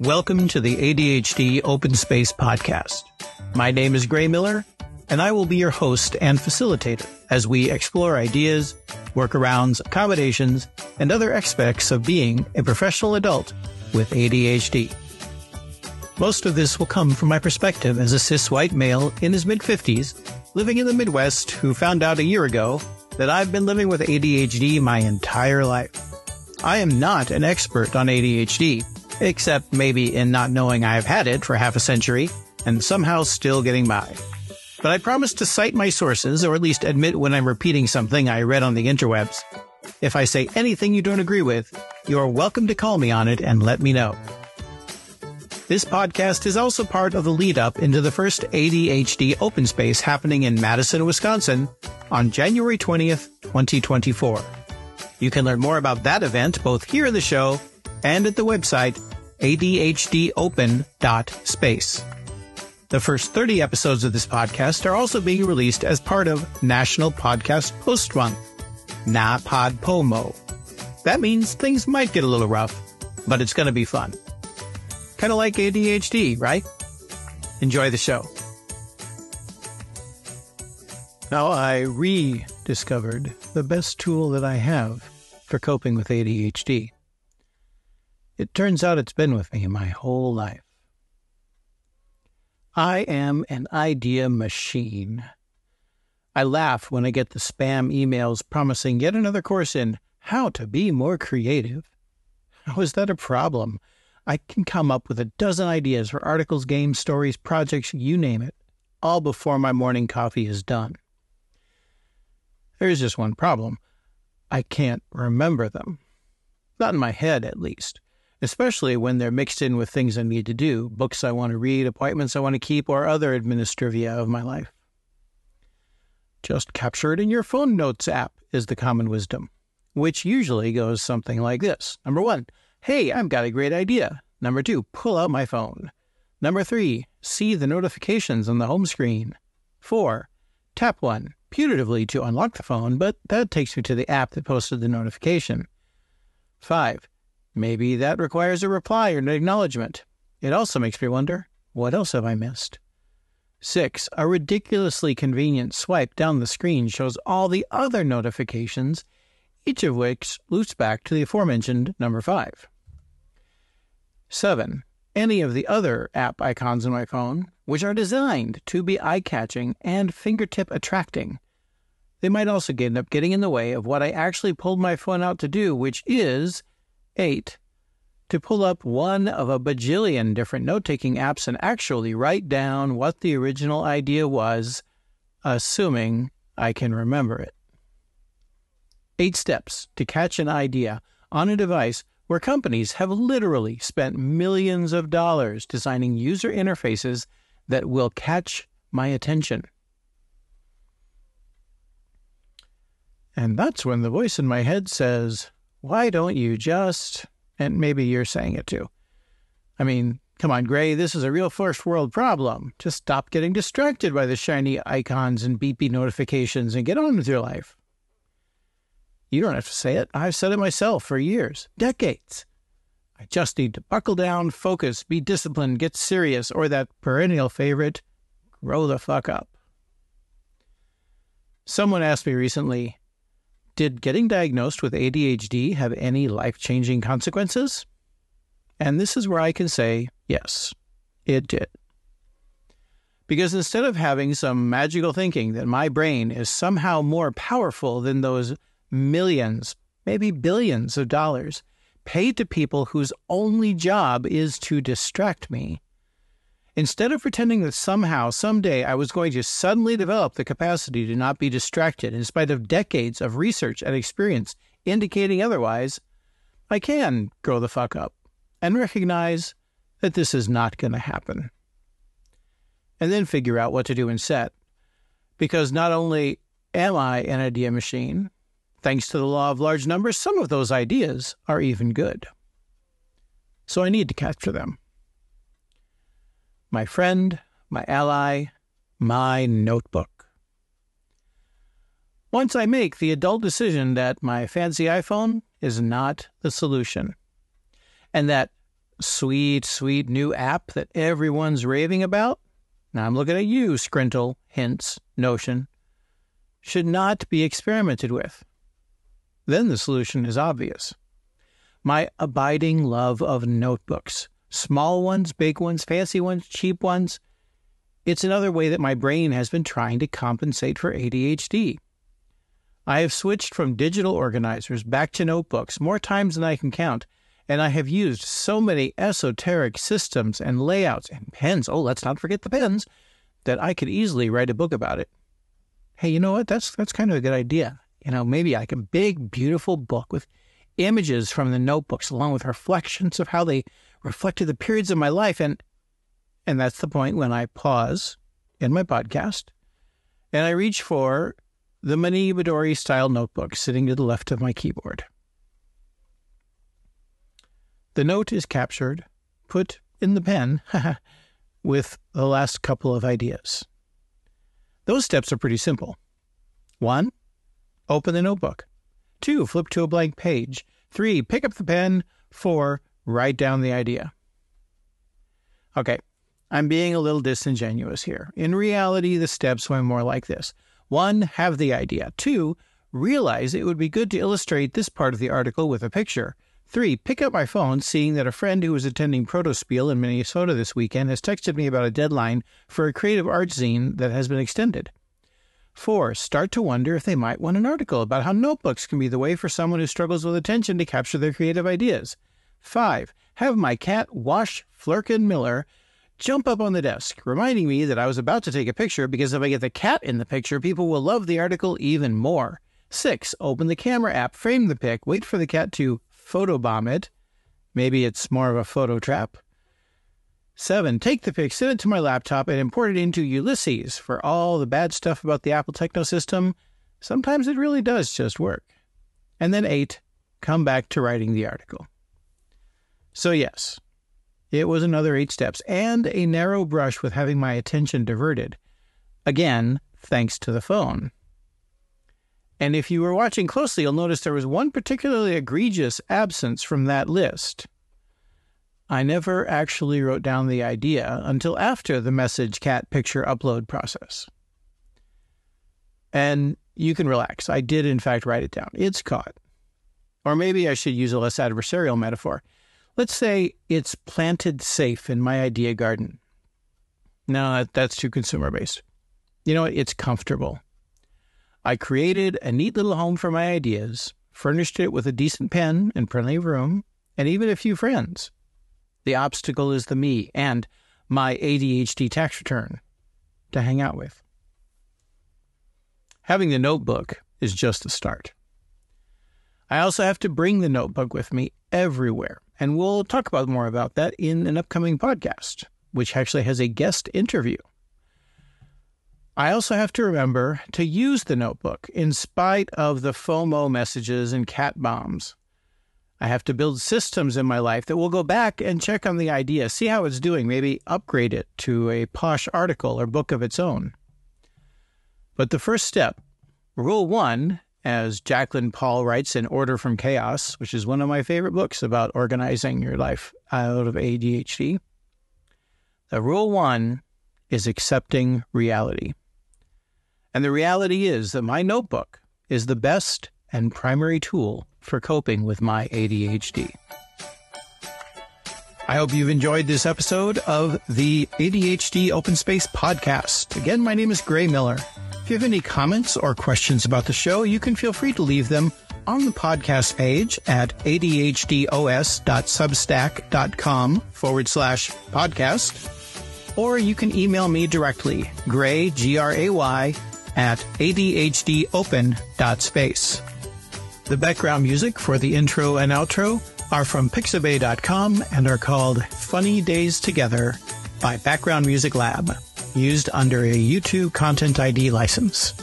Welcome to the ADHD Open Space Podcast. My name is Gray Miller, and I will be your host and facilitator as we explore ideas, workarounds, accommodations, and other aspects of being a professional adult with ADHD. Most of this will come from my perspective as a cis white male in his mid 50s, living in the Midwest, who found out a year ago that I've been living with ADHD my entire life. I am not an expert on ADHD, except maybe in not knowing I've had it for half a century and somehow still getting by. But I promise to cite my sources, or at least admit when I'm repeating something I read on the interwebs. If I say anything you don't agree with, you're welcome to call me on it and let me know. This podcast is also part of the lead up into the first ADHD open space happening in Madison, Wisconsin on January 20th, 2024. You can learn more about that event both here in the show and at the website adhdopen.space. The first 30 episodes of this podcast are also being released as part of National Podcast Post Month, NaPodPoMo. That means things might get a little rough, but it's going to be fun. Kind of like ADHD, right? Enjoy the show. Now I rediscovered the best tool that I have for coping with ADHD. It turns out it's been with me my whole life. I am an idea machine. I laugh when I get the spam emails promising yet another course in how to be more creative. How is that a problem? I can come up with a dozen ideas for articles, games, stories, projects, you name it, all before my morning coffee is done. There's just one problem. I can't remember them. Not in my head, at least especially when they're mixed in with things I need to do, books I want to read, appointments I want to keep, or other administrivia of my life. Just capture it in your phone notes app is the common wisdom, which usually goes something like this. Number one, hey, I've got a great idea. Number two, pull out my phone. Number three, see the notifications on the home screen. Four, tap one, putatively to unlock the phone, but that takes me to the app that posted the notification. Five, Maybe that requires a reply or an acknowledgement. It also makes me wonder what else have I missed? 6. A ridiculously convenient swipe down the screen shows all the other notifications, each of which loops back to the aforementioned number 5. 7. Any of the other app icons on my phone, which are designed to be eye catching and fingertip attracting. They might also end up getting in the way of what I actually pulled my phone out to do, which is 8. To pull up one of a bajillion different note taking apps and actually write down what the original idea was, assuming I can remember it. 8 steps to catch an idea on a device where companies have literally spent millions of dollars designing user interfaces that will catch my attention. And that's when the voice in my head says, why don't you just, and maybe you're saying it too. I mean, come on, Gray, this is a real first world problem. Just stop getting distracted by the shiny icons and beepy notifications and get on with your life. You don't have to say it. I've said it myself for years, decades. I just need to buckle down, focus, be disciplined, get serious, or that perennial favorite, grow the fuck up. Someone asked me recently, did getting diagnosed with ADHD have any life changing consequences? And this is where I can say, yes, it did. Because instead of having some magical thinking that my brain is somehow more powerful than those millions, maybe billions of dollars paid to people whose only job is to distract me, Instead of pretending that somehow, someday, I was going to suddenly develop the capacity to not be distracted in spite of decades of research and experience indicating otherwise, I can grow the fuck up and recognize that this is not going to happen. And then figure out what to do instead. Because not only am I an idea machine, thanks to the law of large numbers, some of those ideas are even good. So I need to capture them my friend, my ally, my notebook. once I make the adult decision that my fancy iPhone is not the solution, and that sweet, sweet new app that everyone's raving about, now I'm looking at you, Scrintal, Hints, Notion, should not be experimented with. Then the solution is obvious. My abiding love of notebooks, small ones, big ones, fancy ones, cheap ones. It's another way that my brain has been trying to compensate for ADHD. I have switched from digital organizers back to notebooks more times than I can count, and I have used so many esoteric systems and layouts and pens. Oh, let's not forget the pens that I could easily write a book about it. Hey, you know what? That's that's kind of a good idea. You know, maybe like a big, beautiful book with images from the notebooks along with reflections of how they reflected the periods of my life and and that's the point when I pause in my podcast and I reach for the Mani Midori style notebook sitting to the left of my keyboard. The note is captured, put in the pen, with the last couple of ideas. Those steps are pretty simple. One, open the notebook. Two, flip to a blank page. Three, pick up the pen. Four, write down the idea. Okay, I'm being a little disingenuous here. In reality, the steps went more like this one, have the idea. Two, realize it would be good to illustrate this part of the article with a picture. Three, pick up my phone, seeing that a friend who was attending Protospiel in Minnesota this weekend has texted me about a deadline for a creative art zine that has been extended. Four, start to wonder if they might want an article about how notebooks can be the way for someone who struggles with attention to capture their creative ideas. Five, have my cat Wash Flurkin Miller jump up on the desk, reminding me that I was about to take a picture because if I get the cat in the picture, people will love the article even more. Six, open the camera app, frame the pic, wait for the cat to photobomb it. Maybe it's more of a photo trap. Seven, take the pic, send it to my laptop, and import it into Ulysses. For all the bad stuff about the Apple Techno system, sometimes it really does just work. And then eight, come back to writing the article. So, yes, it was another eight steps and a narrow brush with having my attention diverted. Again, thanks to the phone. And if you were watching closely, you'll notice there was one particularly egregious absence from that list. I never actually wrote down the idea until after the message cat picture upload process. And you can relax. I did, in fact, write it down. It's caught. Or maybe I should use a less adversarial metaphor. Let's say it's planted safe in my idea garden. No, that's too consumer based. You know what? It's comfortable. I created a neat little home for my ideas, furnished it with a decent pen and plenty of room, and even a few friends. The obstacle is the me and my ADHD tax return to hang out with. Having the notebook is just the start. I also have to bring the notebook with me everywhere. And we'll talk about more about that in an upcoming podcast, which actually has a guest interview. I also have to remember to use the notebook in spite of the FOMO messages and cat bombs. I have to build systems in my life that will go back and check on the idea, see how it's doing, maybe upgrade it to a posh article or book of its own. But the first step, rule one, as Jaclyn Paul writes in Order from Chaos, which is one of my favorite books about organizing your life out of ADHD. The rule one is accepting reality. And the reality is that my notebook is the best and primary tool for coping with my ADHD. I hope you've enjoyed this episode of the ADHD Open Space Podcast. Again, my name is Gray Miller. If you have any comments or questions about the show, you can feel free to leave them on the podcast page at adhdos.substack.com forward slash podcast. Or you can email me directly, gray, G-R-A-Y, at adhdopen.space. The background music for the intro and outro are from pixabay.com and are called Funny Days Together by Background Music Lab used under a YouTube Content ID license.